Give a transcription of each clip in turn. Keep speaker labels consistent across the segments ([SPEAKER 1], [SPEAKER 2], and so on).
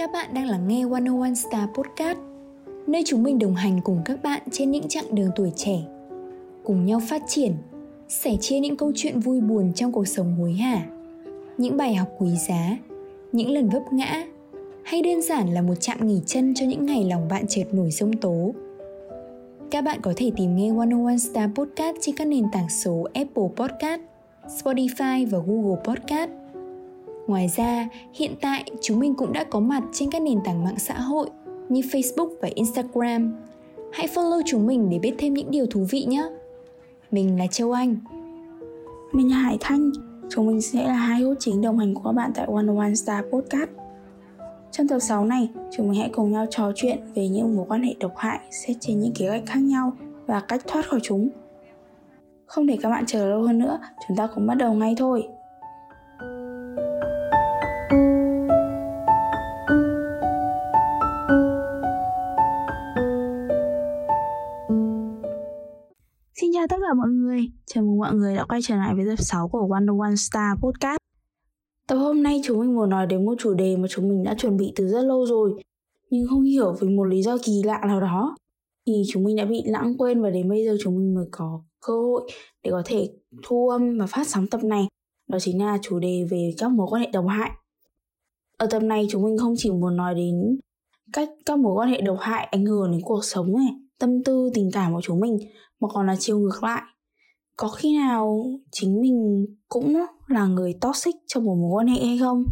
[SPEAKER 1] Các bạn đang lắng nghe 101 Star Podcast, nơi chúng mình đồng hành cùng các bạn trên những chặng đường tuổi trẻ, cùng nhau phát triển, sẻ chia những câu chuyện vui buồn trong cuộc sống hối hả, những bài học quý giá, những lần vấp ngã, hay đơn giản là một chặng nghỉ chân cho những ngày lòng bạn trượt nổi sông tố. Các bạn có thể tìm nghe 101 Star Podcast trên các nền tảng số Apple Podcast, Spotify và Google Podcast Ngoài ra, hiện tại chúng mình cũng đã có mặt trên các nền tảng mạng xã hội như Facebook và Instagram. Hãy follow chúng mình để biết thêm những điều thú vị nhé. Mình là Châu Anh.
[SPEAKER 2] Mình là Hải Thanh. Chúng mình sẽ là hai hút chính đồng hành của các bạn tại One One Star Podcast. Trong tập 6 này, chúng mình hãy cùng nhau trò chuyện về những mối quan hệ độc hại xét trên những kế hoạch khác nhau và cách thoát khỏi chúng. Không để các bạn chờ lâu hơn nữa, chúng ta cùng bắt đầu ngay thôi. Cả mọi người, chào mừng mọi người đã quay trở lại với tập 6 của Wonder One Star Podcast. Tập hôm nay chúng mình muốn nói đến một chủ đề mà chúng mình đã chuẩn bị từ rất lâu rồi Nhưng không hiểu vì một lý do kỳ lạ nào đó. Thì chúng mình đã bị lãng quên và đến bây giờ chúng mình mới có cơ hội để có thể thu âm và phát sóng tập này. Đó chính là chủ đề về các mối quan hệ độc hại. Ở tập này chúng mình không chỉ muốn nói đến cách các mối quan hệ độc hại ảnh hưởng đến cuộc sống này tâm tư tình cảm của chúng mình mà còn là chiều ngược lại. Có khi nào chính mình cũng là người toxic trong một mối quan hệ hay không?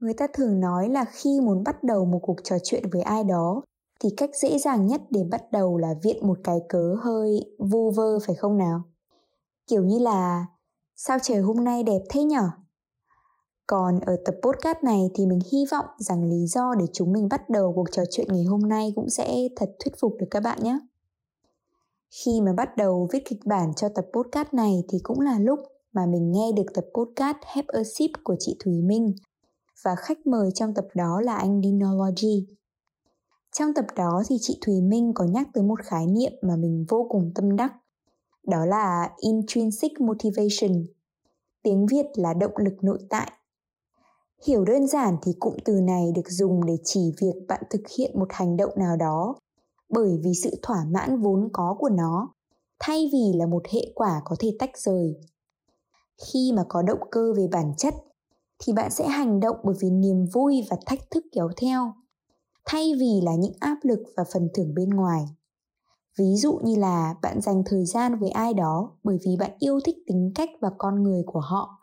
[SPEAKER 1] Người ta thường nói là khi muốn bắt đầu một cuộc trò chuyện với ai đó, thì cách dễ dàng nhất để bắt đầu là viện một cái cớ hơi vu vơ, phải không nào? Kiểu như là, sao trời hôm nay đẹp thế nhở? Còn ở tập podcast này thì mình hy vọng rằng lý do để chúng mình bắt đầu cuộc trò chuyện ngày hôm nay cũng sẽ thật thuyết phục được các bạn nhé. Khi mà bắt đầu viết kịch bản cho tập podcast này thì cũng là lúc mà mình nghe được tập podcast Have a Sip của chị Thùy Minh và khách mời trong tập đó là anh Dinology. Trong tập đó thì chị Thùy Minh có nhắc tới một khái niệm mà mình vô cùng tâm đắc. Đó là intrinsic motivation. Tiếng Việt là động lực nội tại hiểu đơn giản thì cụm từ này được dùng để chỉ việc bạn thực hiện một hành động nào đó, bởi vì sự thỏa mãn vốn có của nó, thay vì là một hệ quả có thể tách rời. Khi mà có động cơ về bản chất, thì bạn sẽ hành động bởi vì niềm vui và thách thức kéo theo, thay vì là những áp lực và phần thưởng bên ngoài. Ví dụ như là bạn dành thời gian với ai đó bởi vì bạn yêu thích tính cách và con người của họ,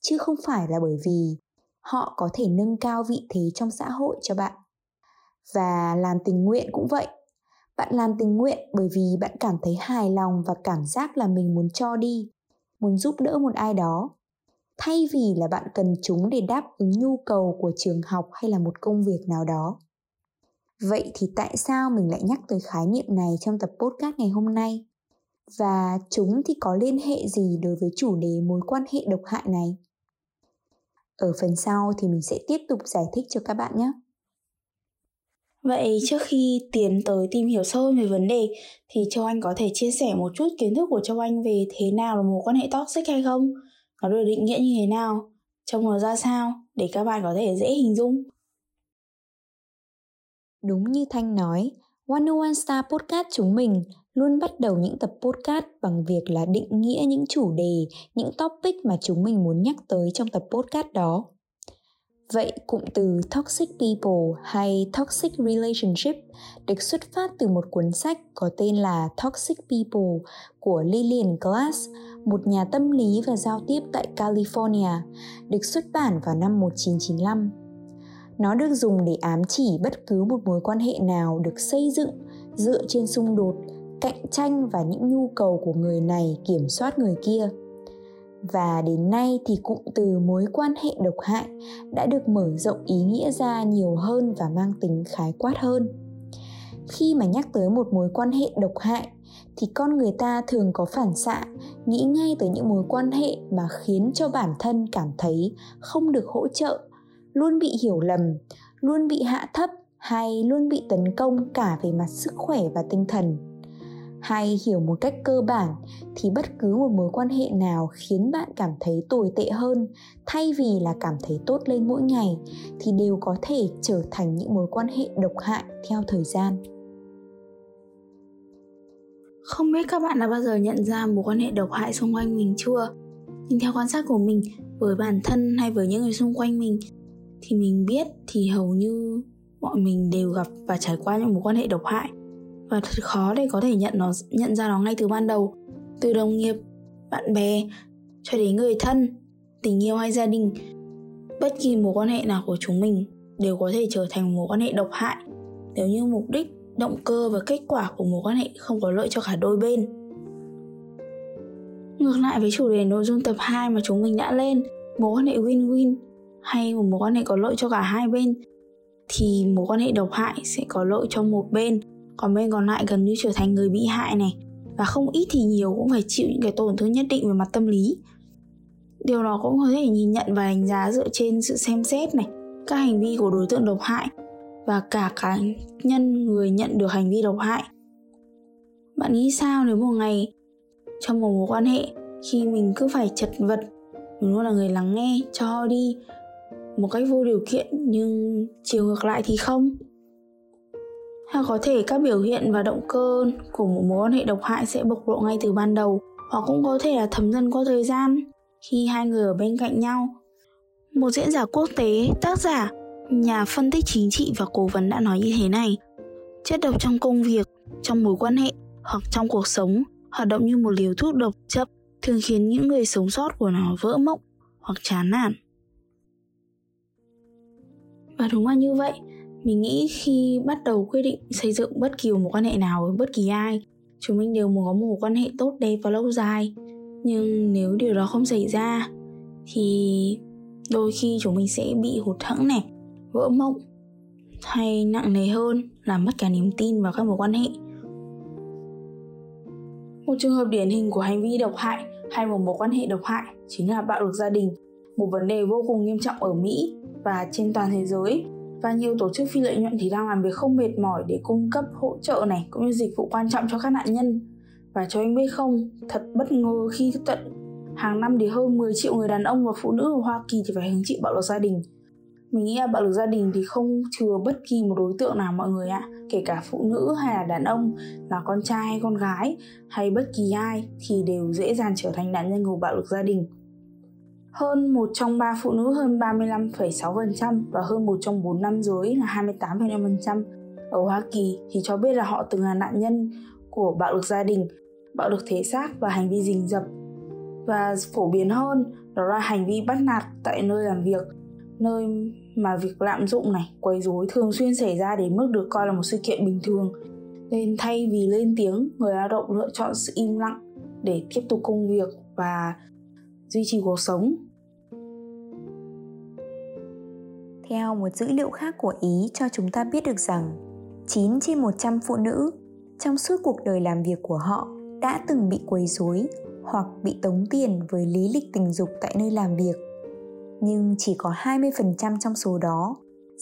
[SPEAKER 1] chứ không phải là bởi vì họ có thể nâng cao vị thế trong xã hội cho bạn. Và làm tình nguyện cũng vậy. Bạn làm tình nguyện bởi vì bạn cảm thấy hài lòng và cảm giác là mình muốn cho đi, muốn giúp đỡ một ai đó. Thay vì là bạn cần chúng để đáp ứng nhu cầu của trường học hay là một công việc nào đó. Vậy thì tại sao mình lại nhắc tới khái niệm này trong tập podcast ngày hôm nay? Và chúng thì có liên hệ gì đối với chủ đề mối quan hệ độc hại này? Ở phần sau thì mình sẽ tiếp tục giải thích cho các bạn nhé.
[SPEAKER 2] Vậy trước khi tiến tới tìm hiểu sâu về vấn đề thì Châu Anh có thể chia sẻ một chút kiến thức của Châu Anh về thế nào là mối quan hệ toxic hay không? Nó được định nghĩa như thế nào? Trông nó ra sao? Để các bạn có thể dễ hình dung.
[SPEAKER 1] Đúng như Thanh nói, One One Star Podcast chúng mình luôn bắt đầu những tập podcast bằng việc là định nghĩa những chủ đề, những topic mà chúng mình muốn nhắc tới trong tập podcast đó. Vậy cụm từ toxic people hay toxic relationship được xuất phát từ một cuốn sách có tên là Toxic People của Lillian Glass, một nhà tâm lý và giao tiếp tại California, được xuất bản vào năm 1995. Nó được dùng để ám chỉ bất cứ một mối quan hệ nào được xây dựng dựa trên xung đột cạnh tranh và những nhu cầu của người này kiểm soát người kia. Và đến nay thì cụm từ mối quan hệ độc hại đã được mở rộng ý nghĩa ra nhiều hơn và mang tính khái quát hơn. Khi mà nhắc tới một mối quan hệ độc hại, thì con người ta thường có phản xạ, nghĩ ngay tới những mối quan hệ mà khiến cho bản thân cảm thấy không được hỗ trợ, luôn bị hiểu lầm, luôn bị hạ thấp hay luôn bị tấn công cả về mặt sức khỏe và tinh thần hay hiểu một cách cơ bản thì bất cứ một mối quan hệ nào khiến bạn cảm thấy tồi tệ hơn, thay vì là cảm thấy tốt lên mỗi ngày, thì đều có thể trở thành những mối quan hệ độc hại theo thời gian.
[SPEAKER 2] Không biết các bạn đã bao giờ nhận ra mối quan hệ độc hại xung quanh mình chưa? Nhưng theo quan sát của mình, với bản thân hay với những người xung quanh mình, thì mình biết thì hầu như mọi mình đều gặp và trải qua những mối quan hệ độc hại và thật khó để có thể nhận nó, nhận ra nó ngay từ ban đầu, từ đồng nghiệp, bạn bè, cho đến người thân, tình yêu hay gia đình. Bất kỳ mối quan hệ nào của chúng mình đều có thể trở thành mối quan hệ độc hại nếu như mục đích, động cơ và kết quả của mối quan hệ không có lợi cho cả đôi bên. Ngược lại với chủ đề nội dung tập 2 mà chúng mình đã lên, mối quan hệ win-win hay một mối quan hệ có lợi cho cả hai bên, thì mối quan hệ độc hại sẽ có lợi cho một bên còn bên còn lại gần như trở thành người bị hại này. Và không ít thì nhiều cũng phải chịu những cái tổn thương nhất định về mặt tâm lý. Điều đó cũng có thể nhìn nhận và đánh giá dựa trên sự xem xét này, các hành vi của đối tượng độc hại và cả cá nhân người nhận được hành vi độc hại. Bạn nghĩ sao nếu một ngày trong một mối quan hệ khi mình cứ phải chật vật, mình luôn là người lắng nghe, cho đi một cách vô điều kiện nhưng chiều ngược lại thì không? Hoặc có thể các biểu hiện và động cơ của một mối quan hệ độc hại sẽ bộc lộ ngay từ ban đầu, hoặc cũng có thể là thấm dần qua thời gian khi hai người ở bên cạnh nhau. Một diễn giả quốc tế, tác giả, nhà phân tích chính trị và cố vấn đã nói như thế này. Chất độc trong công việc, trong mối quan hệ hoặc trong cuộc sống hoạt động như một liều thuốc độc chậm thường khiến những người sống sót của nó vỡ mộng hoặc chán nản. Và đúng là như vậy mình nghĩ khi bắt đầu quyết định xây dựng bất kỳ một quan hệ nào với bất kỳ ai, chúng mình đều muốn có một mối quan hệ tốt, đẹp và lâu dài. Nhưng nếu điều đó không xảy ra, thì đôi khi chúng mình sẽ bị hụt hẫng này vỡ mộng, hay nặng nề hơn là mất cả niềm tin vào các mối quan hệ. Một trường hợp điển hình của hành vi độc hại hay một mối quan hệ độc hại chính là bạo lực gia đình, một vấn đề vô cùng nghiêm trọng ở mỹ và trên toàn thế giới và nhiều tổ chức phi lợi nhuận thì đang làm việc không mệt mỏi để cung cấp hỗ trợ này, cũng như dịch vụ quan trọng cho các nạn nhân. Và cho anh biết không, thật bất ngờ khi tận hàng năm thì hơn 10 triệu người đàn ông và phụ nữ ở Hoa Kỳ thì phải hứng chịu bạo lực gia đình. Mình nghĩ là bạo lực gia đình thì không chừa bất kỳ một đối tượng nào mọi người ạ, kể cả phụ nữ hay là đàn ông, là con trai hay con gái, hay bất kỳ ai thì đều dễ dàng trở thành nạn nhân của bạo lực gia đình hơn một trong ba phụ nữ hơn 35,6% và hơn một trong bốn nam giới là 28,5% ở Hoa Kỳ thì cho biết là họ từng là nạn nhân của bạo lực gia đình, bạo lực thể xác và hành vi rình rập. Và phổ biến hơn đó là hành vi bắt nạt tại nơi làm việc, nơi mà việc lạm dụng này, quấy rối thường xuyên xảy ra đến mức được coi là một sự kiện bình thường. Nên thay vì lên tiếng, người lao động lựa chọn sự im lặng để tiếp tục công việc và duy trì cuộc sống
[SPEAKER 1] Theo một dữ liệu khác của Ý cho chúng ta biết được rằng 9 trên 100 phụ nữ trong suốt cuộc đời làm việc của họ đã từng bị quấy rối hoặc bị tống tiền với lý lịch tình dục tại nơi làm việc. Nhưng chỉ có 20% trong số đó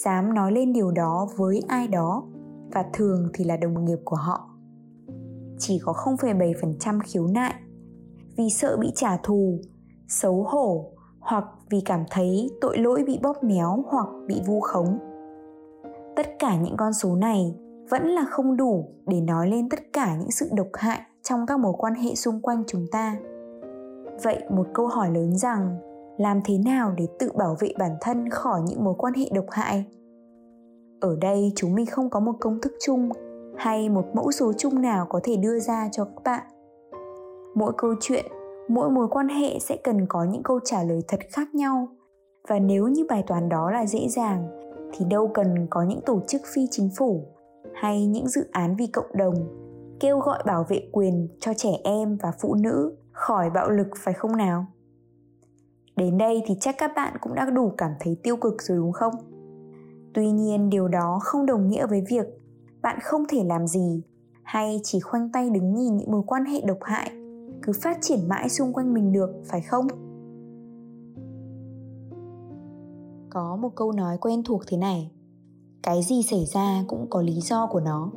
[SPEAKER 1] dám nói lên điều đó với ai đó và thường thì là đồng nghiệp của họ. Chỉ có 0,7% khiếu nại vì sợ bị trả thù, xấu hổ hoặc vì cảm thấy tội lỗi bị bóp méo hoặc bị vu khống. Tất cả những con số này vẫn là không đủ để nói lên tất cả những sự độc hại trong các mối quan hệ xung quanh chúng ta. Vậy một câu hỏi lớn rằng, làm thế nào để tự bảo vệ bản thân khỏi những mối quan hệ độc hại? Ở đây chúng mình không có một công thức chung hay một mẫu số chung nào có thể đưa ra cho các bạn. Mỗi câu chuyện mỗi mối quan hệ sẽ cần có những câu trả lời thật khác nhau. Và nếu như bài toán đó là dễ dàng, thì đâu cần có những tổ chức phi chính phủ hay những dự án vì cộng đồng kêu gọi bảo vệ quyền cho trẻ em và phụ nữ khỏi bạo lực, phải không nào? Đến đây thì chắc các bạn cũng đã đủ cảm thấy tiêu cực rồi, đúng không? Tuy nhiên, điều đó không đồng nghĩa với việc bạn không thể làm gì hay chỉ khoanh tay đứng nhìn những mối quan hệ độc hại cứ phát triển mãi xung quanh mình được, phải không? Có một câu nói quen thuộc thế này, cái gì xảy ra cũng có lý do của nó.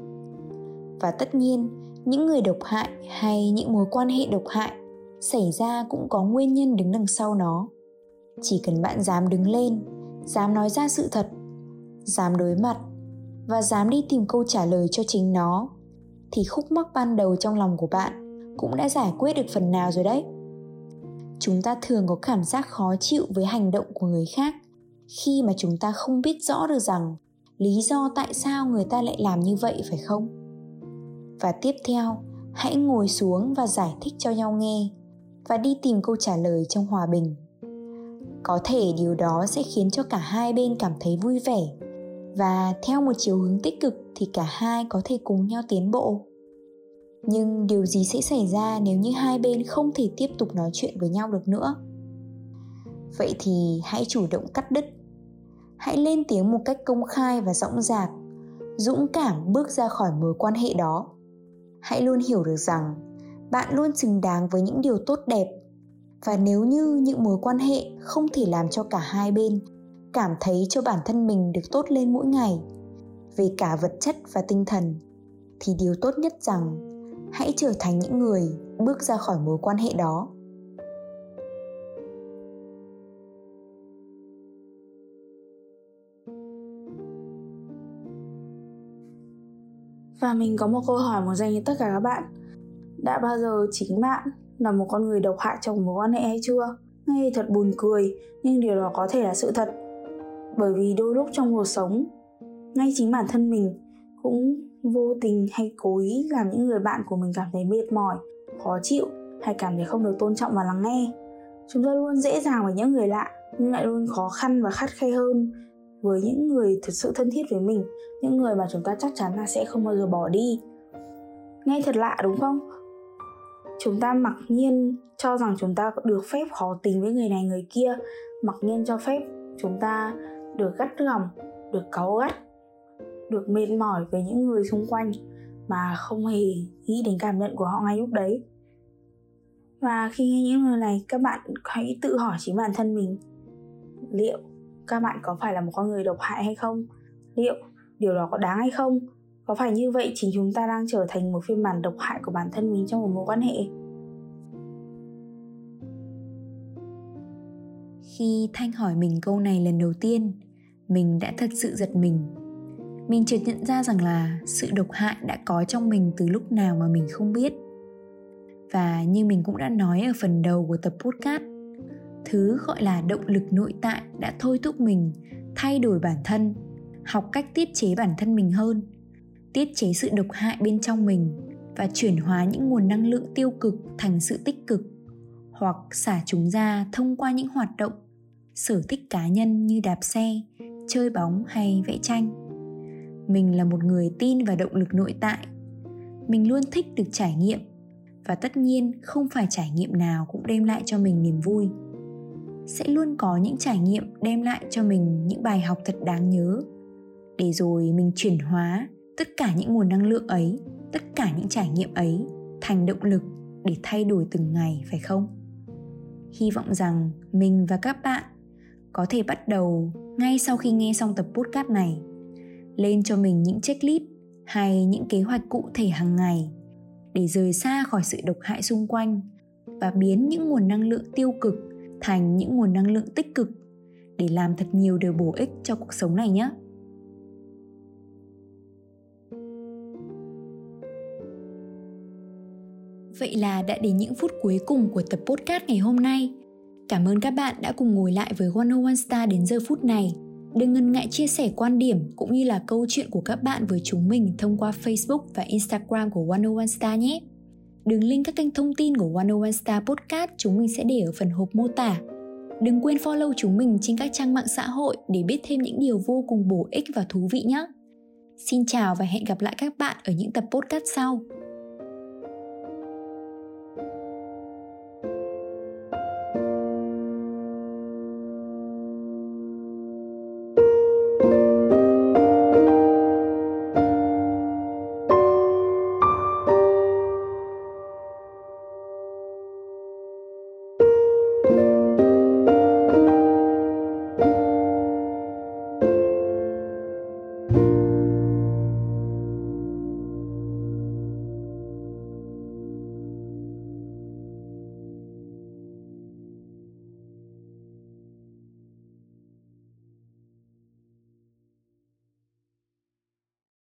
[SPEAKER 1] Và tất nhiên, những người độc hại hay những mối quan hệ độc hại xảy ra cũng có nguyên nhân đứng đằng sau nó. Chỉ cần bạn dám đứng lên, dám nói ra sự thật, dám đối mặt và dám đi tìm câu trả lời cho chính nó, thì khúc mắc ban đầu trong lòng của bạn cũng đã giải quyết được phần nào rồi đấy. Chúng ta thường có cảm giác khó chịu với hành động của người khác khi mà chúng ta không biết rõ được rằng lý do tại sao người ta lại làm như vậy, phải không? Và tiếp theo, hãy ngồi xuống và giải thích cho nhau nghe và đi tìm câu trả lời trong hòa bình. Có thể điều đó sẽ khiến cho cả hai bên cảm thấy vui vẻ và theo một chiều hướng tích cực thì cả hai có thể cùng nhau tiến bộ nhưng điều gì sẽ xảy ra nếu như hai bên không thể tiếp tục nói chuyện với nhau được nữa? Vậy thì hãy chủ động cắt đứt. Hãy lên tiếng một cách công khai và rõng rạc, dũng cảm bước ra khỏi mối quan hệ đó. Hãy luôn hiểu được rằng bạn luôn xứng đáng với những điều tốt đẹp. Và nếu như những mối quan hệ không thể làm cho cả hai bên cảm thấy cho bản thân mình được tốt lên mỗi ngày, về cả vật chất và tinh thần, thì điều tốt nhất rằng hãy trở thành những người bước ra khỏi mối quan hệ đó
[SPEAKER 2] Và mình có một câu hỏi muốn dành cho tất cả các bạn Đã bao giờ chính bạn là một con người độc hại trong mối quan hệ hay chưa? Nghe thật buồn cười, nhưng điều đó có thể là sự thật. Bởi vì đôi lúc trong cuộc sống, ngay chính bản thân mình cũng vô tình hay cố ý làm những người bạn của mình cảm thấy mệt mỏi, khó chịu hay cảm thấy không được tôn trọng và lắng nghe. Chúng ta luôn dễ dàng với những người lạ nhưng lại luôn khó khăn và khắt khe hơn với những người thực sự thân thiết với mình, những người mà chúng ta chắc chắn là sẽ không bao giờ bỏ đi. Nghe thật lạ đúng không? chúng ta mặc nhiên cho rằng chúng ta được phép khó tính với người này người kia mặc nhiên cho phép chúng ta được gắt gỏng được cáu gắt được mệt mỏi với những người xung quanh mà không hề nghĩ đến cảm nhận của họ ngay lúc đấy. Và khi nghe những lời này, các bạn hãy tự hỏi chính bản thân mình, liệu các bạn có phải là một con người độc hại hay không? Liệu điều đó có đáng hay không? Có phải như vậy chính chúng ta đang trở thành một phiên bản độc hại của bản thân mình trong một mối quan hệ?
[SPEAKER 1] Khi thanh hỏi mình câu này lần đầu tiên, mình đã thật sự giật mình mình chợt nhận ra rằng là sự độc hại đã có trong mình từ lúc nào mà mình không biết. Và như mình cũng đã nói ở phần đầu của tập podcast, thứ gọi là động lực nội tại đã thôi thúc mình thay đổi bản thân, học cách tiết chế bản thân mình hơn, tiết chế sự độc hại bên trong mình và chuyển hóa những nguồn năng lượng tiêu cực thành sự tích cực hoặc xả chúng ra thông qua những hoạt động, sở thích cá nhân như đạp xe, chơi bóng hay vẽ tranh mình là một người tin vào động lực nội tại. Mình luôn thích được trải nghiệm, và tất nhiên không phải trải nghiệm nào cũng đem lại cho mình niềm vui. Sẽ luôn có những trải nghiệm đem lại cho mình những bài học thật đáng nhớ. Để rồi mình chuyển hóa tất cả những nguồn năng lượng ấy, tất cả những trải nghiệm ấy thành động lực để thay đổi từng ngày, phải không? Hy vọng rằng mình và các bạn có thể bắt đầu ngay sau khi nghe xong tập podcast này lên cho mình những checklist hay những kế hoạch cụ thể hàng ngày để rời xa khỏi sự độc hại xung quanh và biến những nguồn năng lượng tiêu cực thành những nguồn năng lượng tích cực để làm thật nhiều điều bổ ích cho cuộc sống này nhé Vậy là đã đến những phút cuối cùng của tập podcast ngày hôm nay. Cảm ơn các bạn đã cùng ngồi lại với 101 Star đến giờ phút này. Đừng ngần ngại chia sẻ quan điểm cũng như là câu chuyện của các bạn với chúng mình thông qua Facebook và Instagram của 101 Star nhé. Đường link các kênh thông tin của 101 Star Podcast chúng mình sẽ để ở phần hộp mô tả. Đừng quên follow chúng mình trên các trang mạng xã hội để biết thêm những điều vô cùng bổ ích và thú vị nhé. Xin chào và hẹn gặp lại các bạn ở những tập podcast sau.